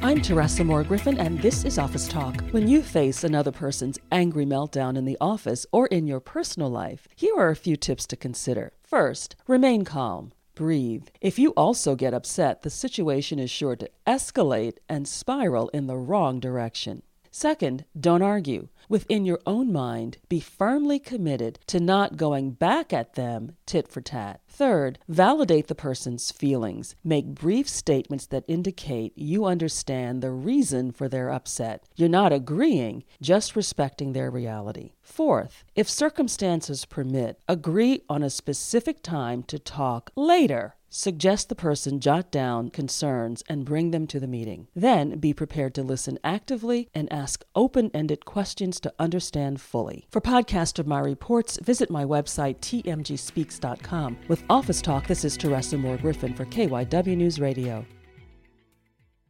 I'm Teresa Moore Griffin, and this is Office Talk. When you face another person's angry meltdown in the office or in your personal life, here are a few tips to consider. First, remain calm. Breathe. If you also get upset, the situation is sure to escalate and spiral in the wrong direction. Second, don't argue. Within your own mind, be firmly committed to not going back at them tit for tat. Third, validate the person's feelings. Make brief statements that indicate you understand the reason for their upset. You're not agreeing, just respecting their reality. Fourth, if circumstances permit, agree on a specific time to talk later. Suggest the person jot down concerns and bring them to the meeting. Then be prepared to listen actively and ask open ended questions to understand fully. For podcast of my reports, visit my website, tmgspeaks.com. With Office Talk, this is Teresa Moore Griffin for KYW News Radio.